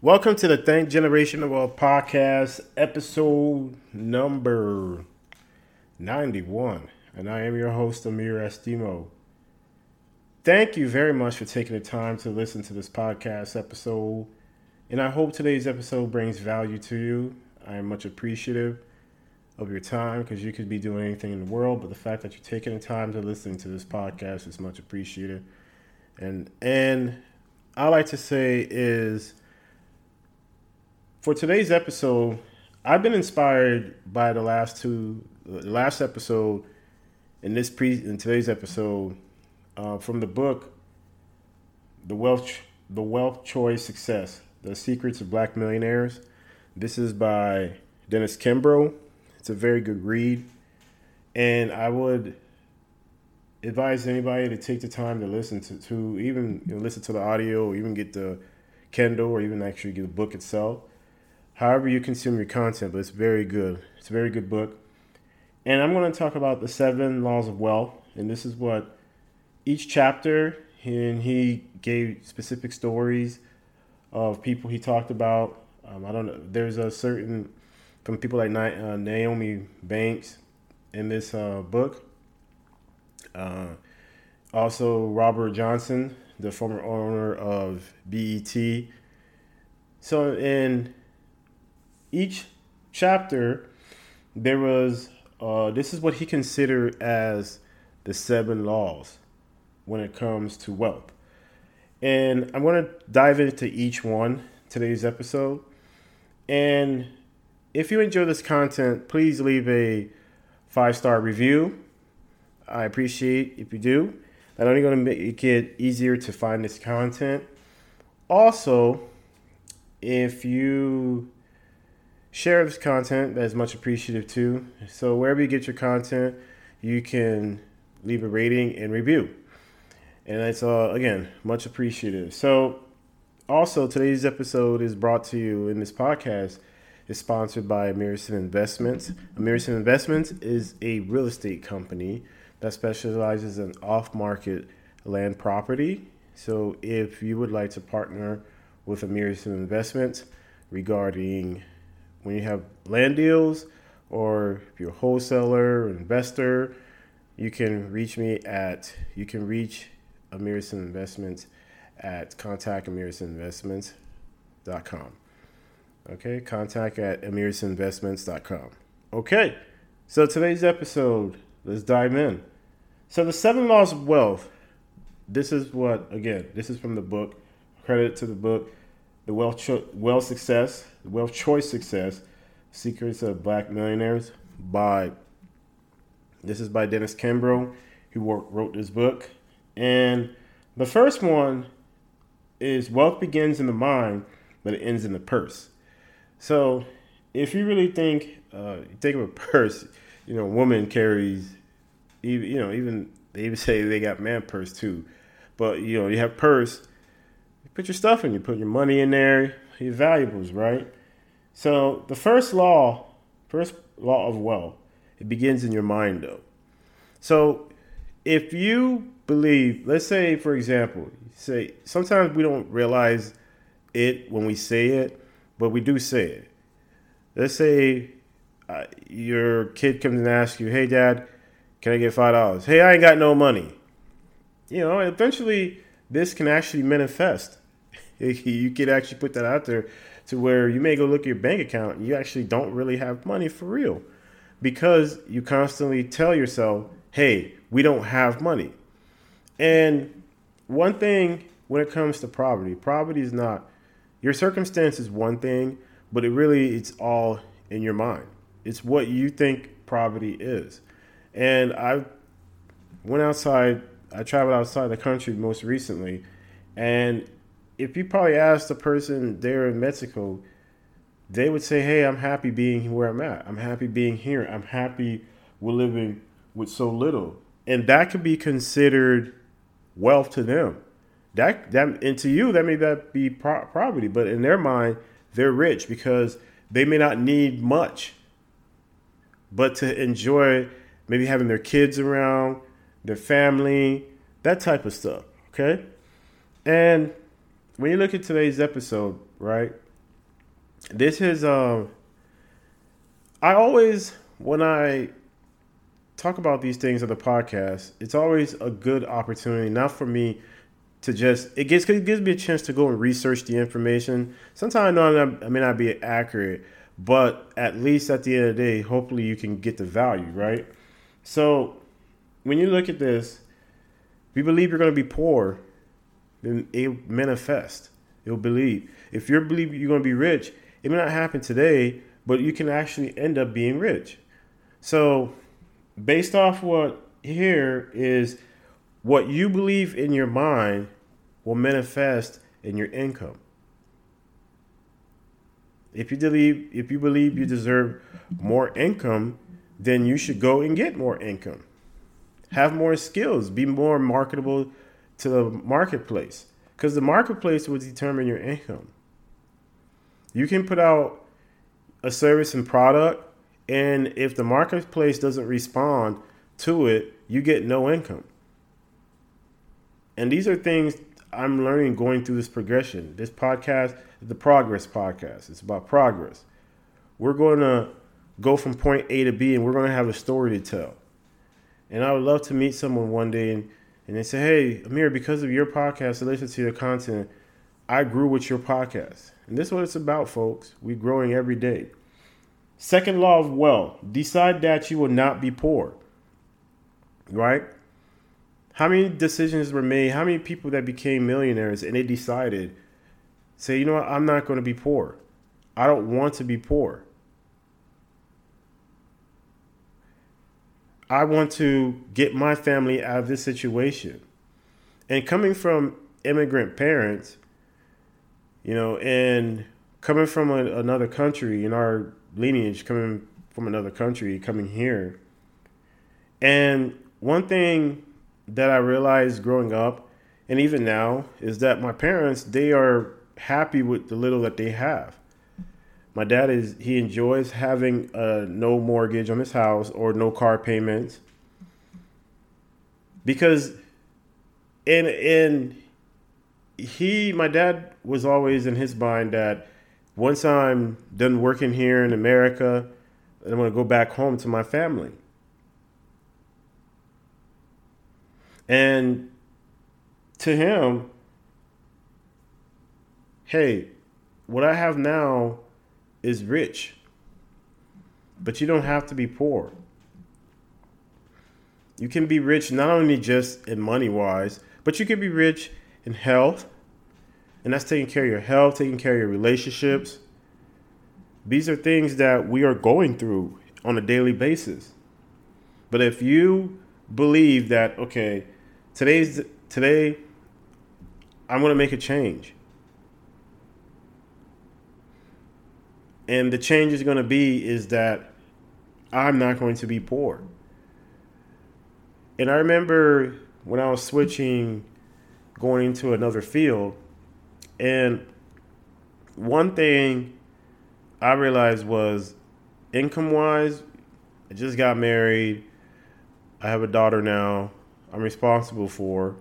Welcome to the Think Generation of Wealth podcast, episode number 91. And I am your host, Amir Estimo. Thank you very much for taking the time to listen to this podcast episode. And I hope today's episode brings value to you. I am much appreciative of your time because you could be doing anything in the world, but the fact that you're taking the time to listen to this podcast is much appreciated. And and I like to say is for today's episode, I've been inspired by the last two, the last episode, in this pre, in today's episode, uh, from the book, the wealth, the wealth choice success, the secrets of black millionaires. This is by Dennis Kimbro. It's a very good read, and I would advise anybody to take the time to listen to, to even you know, listen to the audio, or even get the Kindle, or even actually get the book itself however you consume your content, but it's very good. It's a very good book. And I'm going to talk about the seven laws of wealth. And this is what each chapter, and he gave specific stories of people he talked about. Um, I don't know. There's a certain, from people like uh, Naomi Banks in this uh, book. Uh, also, Robert Johnson, the former owner of BET. So, in each chapter there was uh, this is what he considered as the seven laws when it comes to wealth. And I'm going to dive into each one today's episode. And if you enjoy this content, please leave a five star review. I appreciate if you do. Not only going to make it easier to find this content, also, if you share this content. That is much appreciative too. So wherever you get your content, you can leave a rating and review. And that's uh, again much appreciative. So also today's episode is brought to you in this podcast is sponsored by Amirson Investments. Amirson Investments is a real estate company that specializes in off-market land property. So if you would like to partner with Amirson Investments regarding when you have land deals or if you're a wholesaler or investor, you can reach me at you can reach Amirson Investments at contactamirsoninvestments.com. Okay, contact at amirsoninvestments.com. Okay, so today's episode, let's dive in. So the seven laws of wealth. This is what again. This is from the book. Credit to the book the Wealth, Cho- Wealth Success, Wealth Choice Success, Secrets of Black Millionaires by, this is by Dennis Kimbro, who wrote this book. And the first one is Wealth Begins in the Mind, but it ends in the purse. So if you really think, uh, you think of a purse, you know, woman carries, even, you know, even, they even say they got man purse too. But, you know, you have purse, put your stuff in. You put your money in there, your valuables, right? So the first law, first law of wealth, it begins in your mind though. So if you believe, let's say for example, say sometimes we don't realize it when we say it, but we do say it. Let's say uh, your kid comes and asks you, "Hey, Dad, can I get five dollars?" Hey, I ain't got no money. You know, eventually this can actually manifest you could actually put that out there to where you may go look at your bank account and you actually don't really have money for real because you constantly tell yourself, hey, we don't have money. And one thing when it comes to poverty, poverty is not your circumstance is one thing, but it really it's all in your mind. It's what you think poverty is. And I went outside, I traveled outside the country most recently, and if you probably asked the person there in Mexico, they would say, "Hey, I'm happy being where I'm at. I'm happy being here. I'm happy we're living with so little." And that could be considered wealth to them. That that and to you that may not be pro- poverty, but in their mind, they're rich because they may not need much, but to enjoy maybe having their kids around, their family, that type of stuff. Okay, and when you look at today's episode, right, this is um I always when I talk about these things on the podcast, it's always a good opportunity, not for me to just it gives it gives me a chance to go and research the information. Sometimes I know not, I may not be accurate, but at least at the end of the day, hopefully you can get the value, right? So when you look at this, we believe you're going to be poor, then it manifest. You'll believe. If you believe you're going to be rich, it may not happen today, but you can actually end up being rich. So, based off what here is what you believe in your mind will manifest in your income. If you believe if you believe you deserve more income, then you should go and get more income. Have more skills, be more marketable to the marketplace because the marketplace will determine your income. You can put out a service and product, and if the marketplace doesn't respond to it, you get no income. And these are things I'm learning going through this progression. This podcast the Progress Podcast. It's about progress. We're going to go from point A to B, and we're going to have a story to tell. And I would love to meet someone one day and, and they say, Hey, Amir, because of your podcast, I listen to your content, I grew with your podcast. And this is what it's about, folks. We're growing every day. Second law of wealth decide that you will not be poor. Right? How many decisions were made? How many people that became millionaires and they decided, say, you know what, I'm not going to be poor. I don't want to be poor. I want to get my family out of this situation. And coming from immigrant parents, you know, and coming from a, another country in our lineage, coming from another country, coming here. And one thing that I realized growing up, and even now, is that my parents, they are happy with the little that they have. My dad is he enjoys having uh, no mortgage on his house or no car payments because in in he my dad was always in his mind that once I'm done working here in America, I'm going to go back home to my family. And to him, hey, what I have now is rich, but you don't have to be poor. You can be rich not only just in money wise, but you can be rich in health, and that's taking care of your health, taking care of your relationships. These are things that we are going through on a daily basis. But if you believe that, okay, today's today, I'm going to make a change. And the change is going to be is that I'm not going to be poor. And I remember when I was switching, going into another field, and one thing I realized was income wise, I just got married. I have a daughter now. I'm responsible for.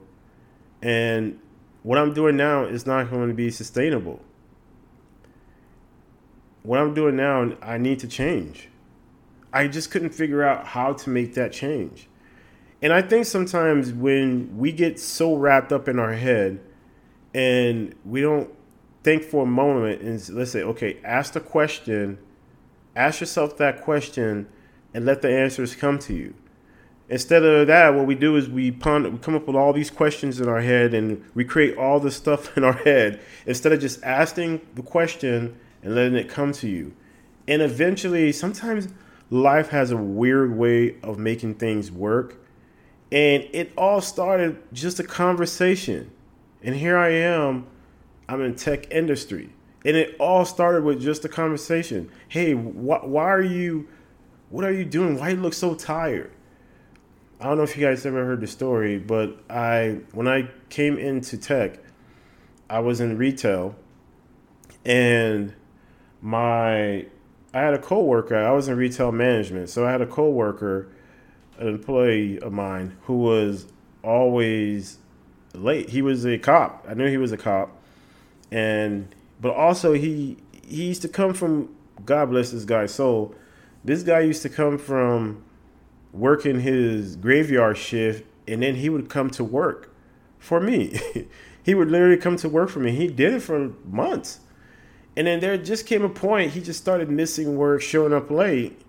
And what I'm doing now is not going to be sustainable. What I'm doing now, I need to change. I just couldn't figure out how to make that change. And I think sometimes when we get so wrapped up in our head and we don't think for a moment and let's say, okay, ask the question, ask yourself that question, and let the answers come to you. Instead of that, what we do is we ponder, we come up with all these questions in our head and we create all this stuff in our head instead of just asking the question and letting it come to you. And eventually, sometimes life has a weird way of making things work. And it all started just a conversation. And here I am, I'm in tech industry. And it all started with just a conversation. Hey, wh- why are you, what are you doing? Why you look so tired? I don't know if you guys ever heard the story, but I, when I came into tech, I was in retail and my, I had a coworker, I was in retail management. So I had a coworker, an employee of mine who was always late. He was a cop. I knew he was a cop, and but also he he used to come from God bless this guy's soul. This guy used to come from working his graveyard shift, and then he would come to work for me. he would literally come to work for me. He did it for months. And then there just came a point he just started missing work, showing up late.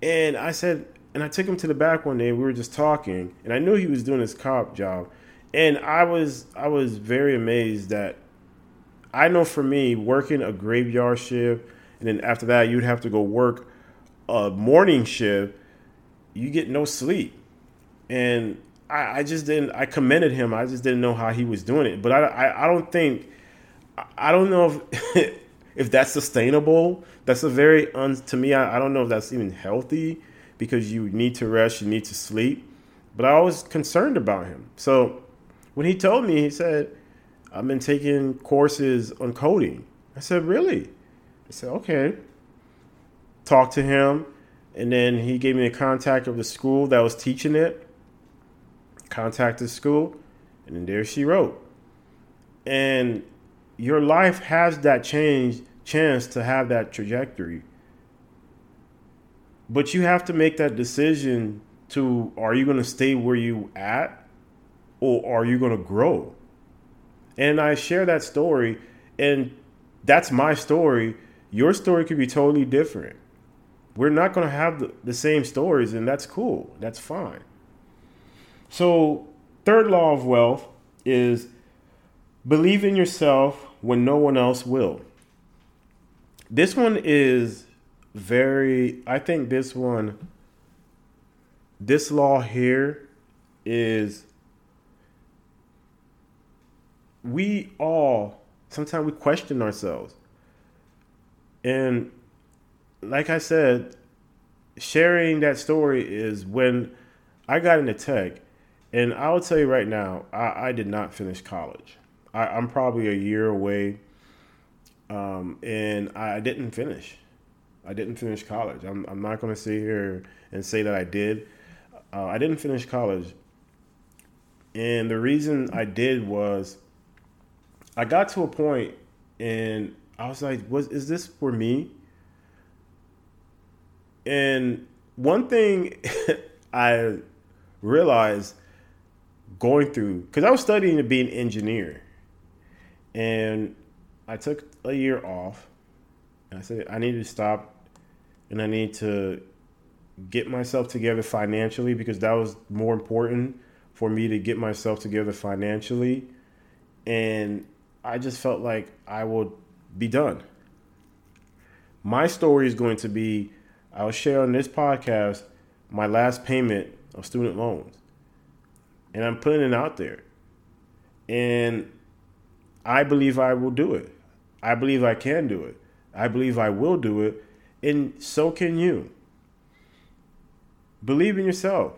And I said, and I took him to the back one day. We were just talking, and I knew he was doing his cop job. And I was I was very amazed that I know for me working a graveyard shift, and then after that you'd have to go work a morning shift. You get no sleep, and I, I just didn't. I commended him. I just didn't know how he was doing it. But I I, I don't think I don't know if if that's sustainable. That's a very un, to me. I, I don't know if that's even healthy because you need to rest, you need to sleep. But I was concerned about him. So when he told me, he said, "I've been taking courses on coding." I said, "Really?" I said, "Okay." Talked to him, and then he gave me a contact of the school that was teaching it. Contacted school, and then there she wrote. And your life has that change chance to have that trajectory. But you have to make that decision to are you going to stay where you at or are you going to grow? And I share that story and that's my story. Your story could be totally different. We're not going to have the, the same stories and that's cool. That's fine. So, third law of wealth is believe in yourself when no one else will. This one is very, I think this one, this law here is, we all, sometimes we question ourselves. And like I said, sharing that story is when I got into tech, and I will tell you right now, I, I did not finish college. I, am probably a year away, um, and I didn't finish. I didn't finish college. I'm, I'm not going to sit here and say that I did. Uh, I didn't finish college, and the reason I did was I got to a point, and I was like, "Was is this for me?" And one thing I realized going through because I was studying to be an engineer and I took a year off. And I said I need to stop and I need to get myself together financially because that was more important for me to get myself together financially. And I just felt like I would be done. My story is going to be I'll share on this podcast my last payment of student loans. And I'm putting it out there. And I believe I will do it. I believe I can do it. I believe I will do it. And so can you. Believe in yourself.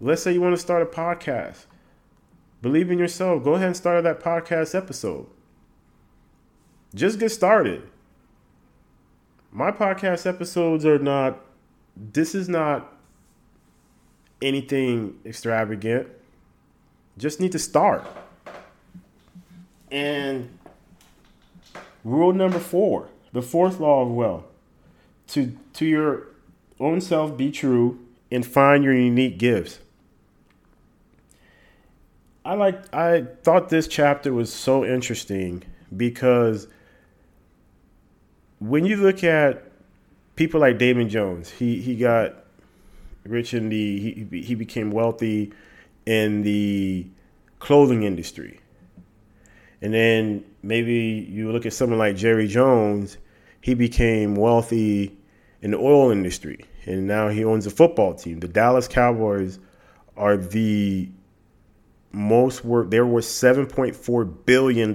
Let's say you want to start a podcast. Believe in yourself. Go ahead and start that podcast episode. Just get started. My podcast episodes are not, this is not anything extravagant. Just need to start. And rule number four, the fourth law of wealth, to to your own self be true and find your unique gifts. I like I thought this chapter was so interesting because when you look at people like Damon Jones, he he got rich in the he he became wealthy in the clothing industry. And then maybe you look at someone like Jerry Jones, he became wealthy in the oil industry, and now he owns a football team. The Dallas Cowboys are the most worth, they're worth $7.4 billion.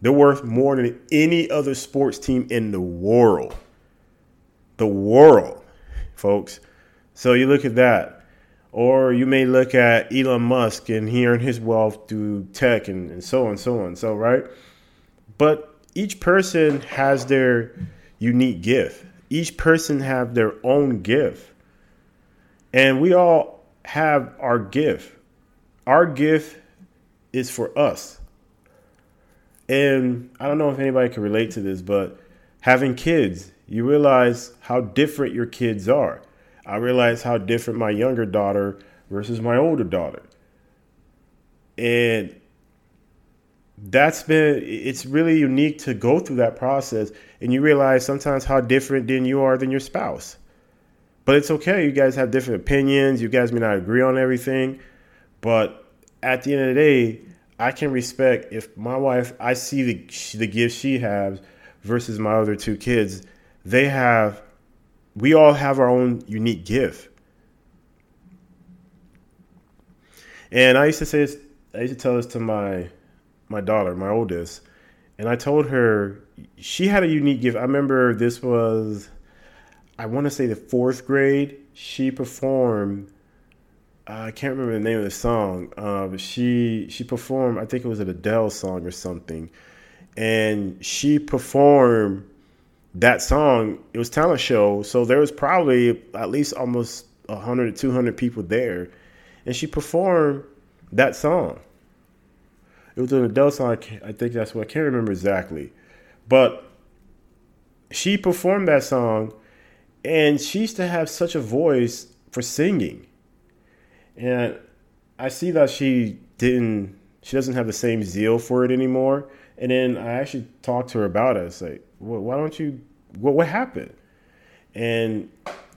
They're worth more than any other sports team in the world. The world, folks. So you look at that. Or you may look at Elon Musk and he earned his wealth through tech and, and so on, so on, so right. But each person has their unique gift. Each person have their own gift. And we all have our gift. Our gift is for us. And I don't know if anybody can relate to this, but having kids, you realize how different your kids are. I realize how different my younger daughter versus my older daughter. And that's been it's really unique to go through that process and you realize sometimes how different than you are than your spouse but it's okay you guys have different opinions you guys may not agree on everything but at the end of the day i can respect if my wife i see the the gifts she has versus my other two kids they have we all have our own unique gift and i used to say this i used to tell this to my my daughter, my oldest, and I told her she had a unique gift. I remember this was, I want to say the fourth grade. She performed. Uh, I can't remember the name of the song, uh, she she performed. I think it was an Adele song or something, and she performed that song. It was talent show, so there was probably at least almost 100 to 200 people there, and she performed that song it was an Adele song. I think that's what I can't remember exactly, but she performed that song, and she used to have such a voice for singing, and I see that she didn't. She doesn't have the same zeal for it anymore. And then I actually talked to her about it. It's like, why don't you? What what happened? And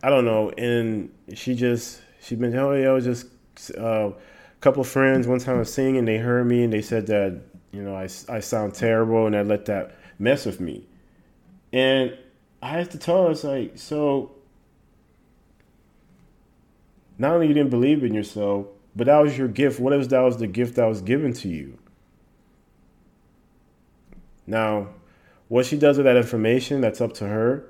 I don't know. And she just she been oh yeah, just. Uh, couple of friends one time I was singing, they heard me and they said that you know I, I sound terrible and I let that mess with me. And I had to tell her, it's like, so not only you didn't believe in yourself, but that was your gift. What if that was the gift that was given to you? Now, what she does with that information, that's up to her.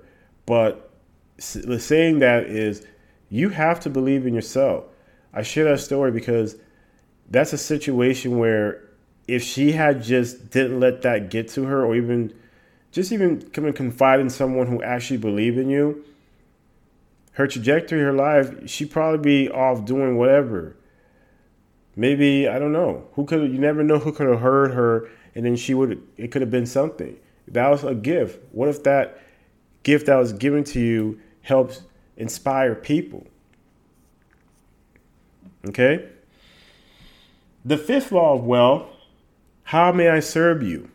But saying that is, you have to believe in yourself. I share that story because that's a situation where if she had just didn't let that get to her or even just even come and confide in someone who actually believed in you her trajectory her life she'd probably be off doing whatever maybe i don't know who could you never know who could have heard her and then she would it could have been something that was a gift what if that gift that was given to you helps inspire people okay the fifth law of wealth how may I serve you?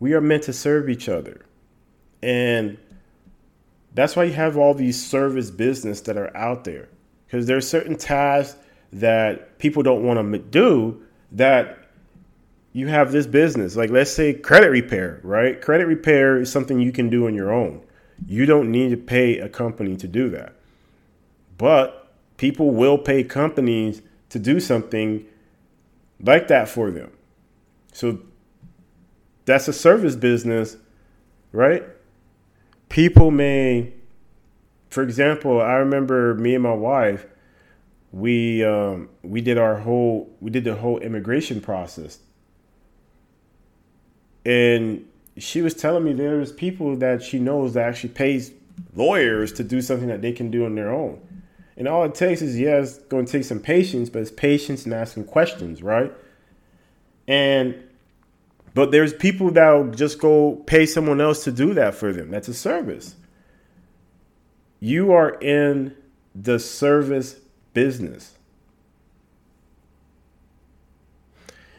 We are meant to serve each other. And that's why you have all these service business that are out there. Because there are certain tasks that people don't want to do that you have this business. Like let's say credit repair, right? Credit repair is something you can do on your own. You don't need to pay a company to do that. But people will pay companies to do something like that for them. So that's a service business, right? People may, for example, I remember me and my wife, we um, we did our whole we did the whole immigration process, and she was telling me there's people that she knows that actually pays lawyers to do something that they can do on their own. And all it takes is, yeah, going to take some patience, but it's patience and asking questions, right? And, but there's people that'll just go pay someone else to do that for them. That's a service. You are in the service business.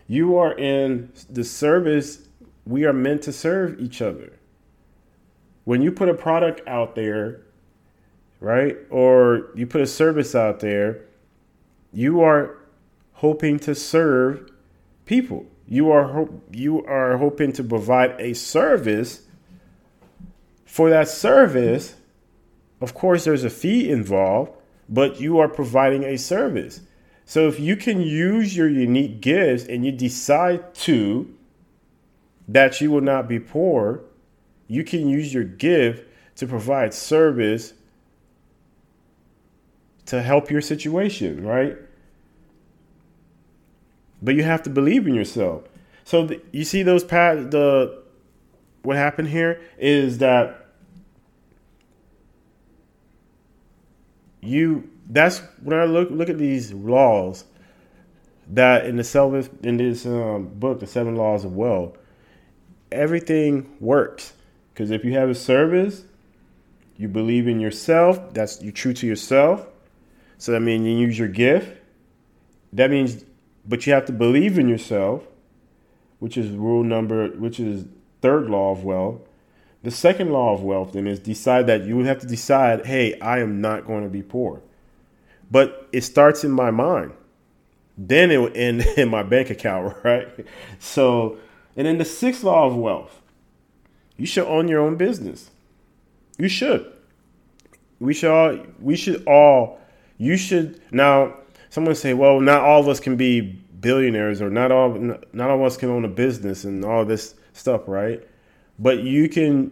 You are in the service. We are meant to serve each other. When you put a product out there, right? Or you put a service out there, you are hoping to serve people. You are ho- you are hoping to provide a service. For that service, of course, there's a fee involved, but you are providing a service. So if you can use your unique gifts and you decide to, that you will not be poor, you can use your gift to provide service to help your situation, right? But you have to believe in yourself. So the, you see those pat the what happened here is that you that's when I look look at these laws. that in the seven in this um, book, the Seven Laws of Wealth, everything works because if you have a service, you believe in yourself. That's you're true to yourself. So that means you use your gift. That means, but you have to believe in yourself, which is rule number, which is third law of wealth. The second law of wealth then is decide that you would have to decide, hey, I am not going to be poor. But it starts in my mind. Then it will end in my bank account, right? So, and then the sixth law of wealth, you should own your own business. You should. We should all, we should all, you should, now, someone say, well, not all of us can be billionaires or not all, not all of us can own a business and all this stuff, right? But you can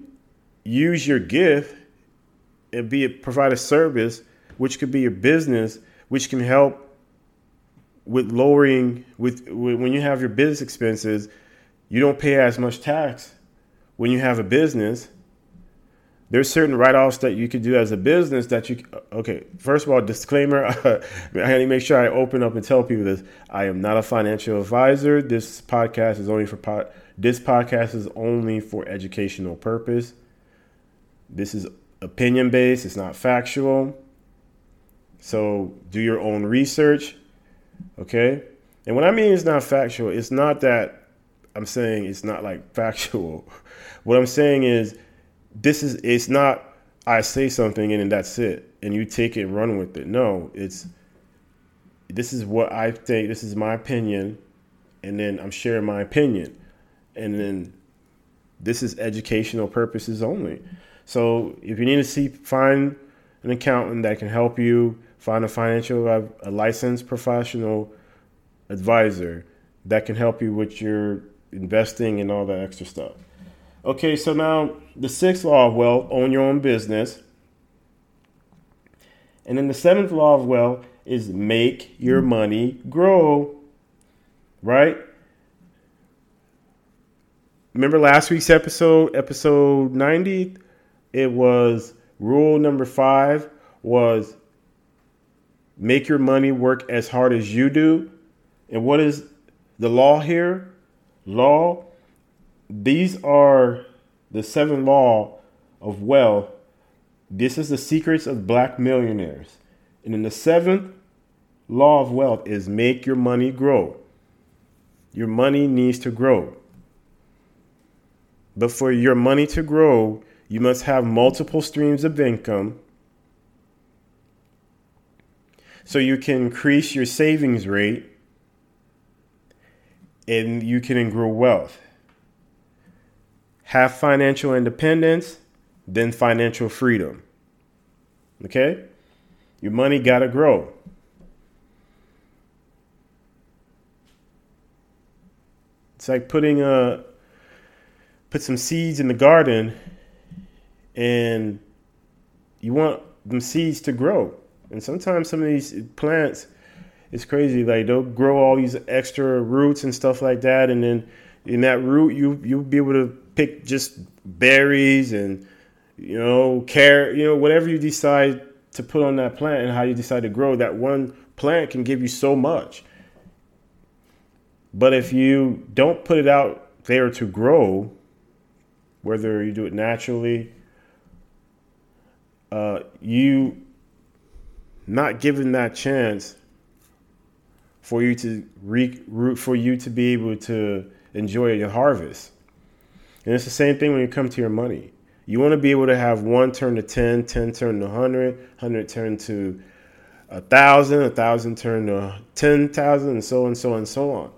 use your gift and be provide a service, which could be your business, which can help with lowering with, with when you have your business expenses, you don't pay as much tax when you have a business. There's certain write-offs that you could do as a business that you okay. First of all, disclaimer: I need to make sure I open up and tell people this. I am not a financial advisor. This podcast is only for pot this podcast is only for educational purpose. This is opinion based, it's not factual. So do your own research. Okay? And what I mean is not factual, it's not that I'm saying it's not like factual. What I'm saying is this is it's not I say something and then that's it and you take it and run with it. No, it's this is what I think, this is my opinion, and then I'm sharing my opinion and then this is educational purposes only. So if you need to see, find an accountant that can help you find a financial, a licensed professional advisor that can help you with your investing and all that extra stuff. Okay, so now the sixth law of wealth, own your own business. And then the seventh law of wealth is make your money grow. Right? remember last week's episode, episode 90? It was rule number five was make your money work as hard as you do. And what is the law here? Law, these are the seven law of wealth. This is the secrets of black millionaires. And then the seventh law of wealth is make your money grow. Your money needs to grow. But for your money to grow, you must have multiple streams of income so you can increase your savings rate and you can grow wealth. Have financial independence, then financial freedom. Okay? Your money got to grow. It's like putting a put some seeds in the garden and you want them seeds to grow. And sometimes some of these plants, it's crazy. Like they'll grow all these extra roots and stuff like that, and then in that root, you you'll be able to pick just berries and you know carrot, you know whatever you decide to put on that plant and how you decide to grow. That one plant can give you so much. But if you don't put it out there to grow, whether you do it naturally, uh, you not given that chance for you to re- for you to be able to enjoy your harvest. And it's the same thing when you come to your money. You want to be able to have one turn to 10, 10 turn to 100, 100 turn to a thousand, a thousand turn to 10,000, and so on, so and so on.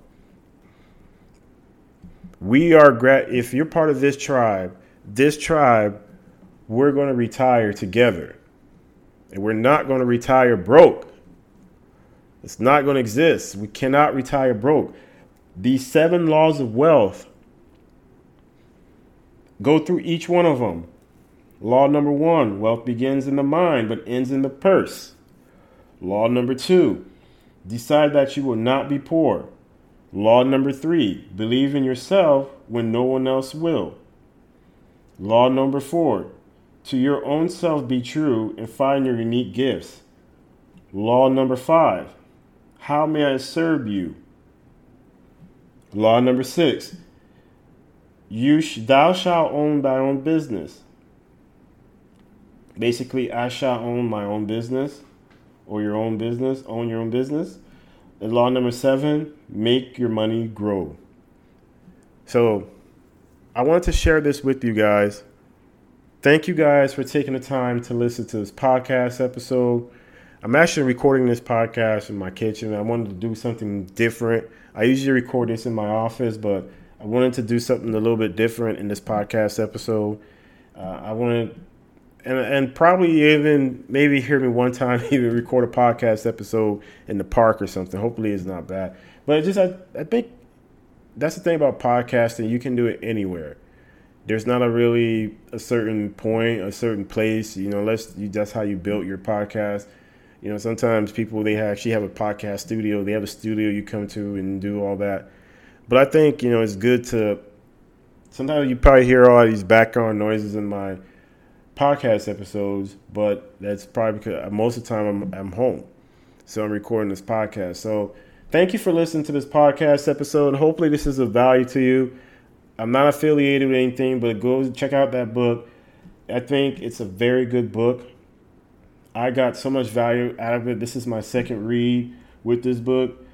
We are, if you're part of this tribe, this tribe, we're going to retire together. And we're not going to retire broke. It's not going to exist. We cannot retire broke. These seven laws of wealth, go through each one of them. Law number one wealth begins in the mind but ends in the purse. Law number two decide that you will not be poor. Law number three believe in yourself when no one else will. Law number four to your own self be true and find your unique gifts. Law number five how may I serve you Law number six: You sh- thou shalt own thy own business. Basically, I shall own my own business, or your own business. Own your own business. And law number seven: Make your money grow. So, I wanted to share this with you guys. Thank you guys for taking the time to listen to this podcast episode. I'm actually recording this podcast in my kitchen. I wanted to do something different. I usually record this in my office, but I wanted to do something a little bit different in this podcast episode. Uh, I wanted, and, and probably even maybe hear me one time even record a podcast episode in the park or something. Hopefully, it's not bad. But just I, I think that's the thing about podcasting. You can do it anywhere. There's not a really a certain point, a certain place. You know, unless you, that's how you built your podcast you know, sometimes people they actually have a podcast studio. They have a studio you come to and do all that. But I think you know it's good to. Sometimes you probably hear all these background noises in my podcast episodes, but that's probably because most of the time I'm, I'm home, so I'm recording this podcast. So thank you for listening to this podcast episode. Hopefully, this is of value to you. I'm not affiliated with anything, but go check out that book. I think it's a very good book. I got so much value out of it. This is my second read with this book.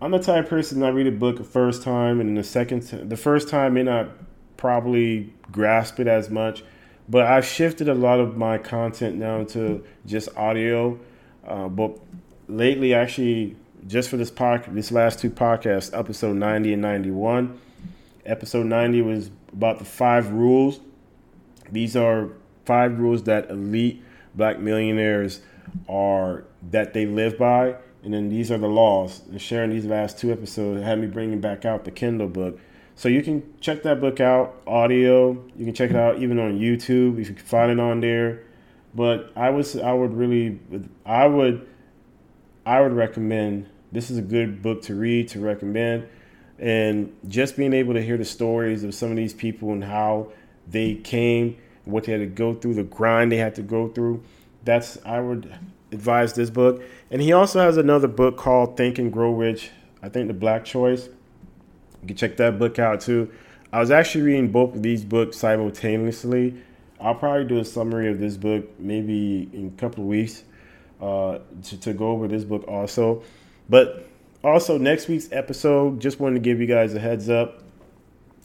I'm the type of person I read a book the first time, and in the second, the first time may not probably grasp it as much, but I've shifted a lot of my content now to just audio. Uh, but lately, actually, just for this podcast, this last two podcasts, episode 90 and 91. Episode 90 was about the five rules. These are five rules that elite black millionaires are that they live by. And then these are the laws. And sharing these last two episodes had me bringing back out the Kindle book. So you can check that book out, audio. You can check it out even on YouTube if you can find it on there. But I was I would really I would I would recommend this is a good book to read to recommend and just being able to hear the stories of some of these people and how they came what they had to go through, the grind they had to go through. That's I would advise this book. And he also has another book called Think and Grow Rich. I think the Black Choice. You can check that book out too. I was actually reading both of these books simultaneously. I'll probably do a summary of this book maybe in a couple of weeks uh, to, to go over this book also. But also next week's episode, just wanted to give you guys a heads up.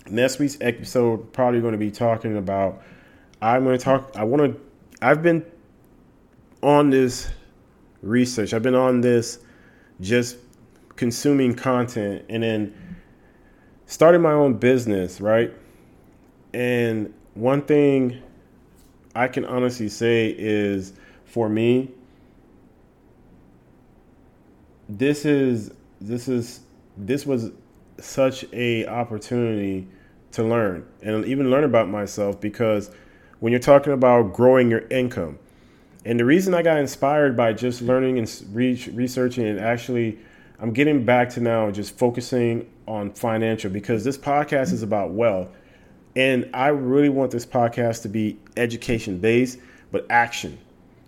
Next week's episode probably going to be talking about I'm going to talk. I want to. I've been on this research. I've been on this just consuming content and then starting my own business, right? And one thing I can honestly say is for me, this is this is this was such a opportunity to learn and even learn about myself because when you're talking about growing your income. And the reason I got inspired by just learning and researching and actually, I'm getting back to now just focusing on financial because this podcast is about wealth. And I really want this podcast to be education based, but action.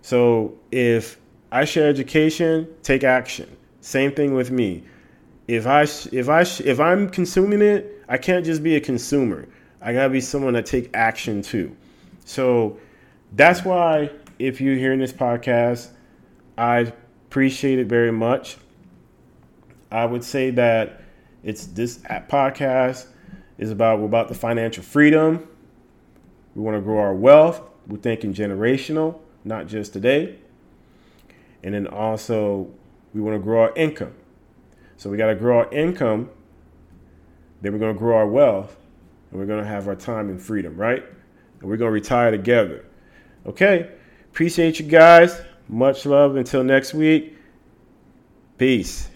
So if I share education, take action. Same thing with me. If I if I if I'm consuming it, I can't just be a consumer. I gotta be someone that take action too. So that's why if you're hearing this podcast, I appreciate it very much. I would say that it's this podcast is about we're about the financial freedom. We want to grow our wealth. We're thinking generational, not just today. And then also we want to grow our income. So we got to grow our income. Then we're going to grow our wealth, and we're going to have our time and freedom, right? And we're going to retire together. Okay. Appreciate you guys. Much love. Until next week. Peace.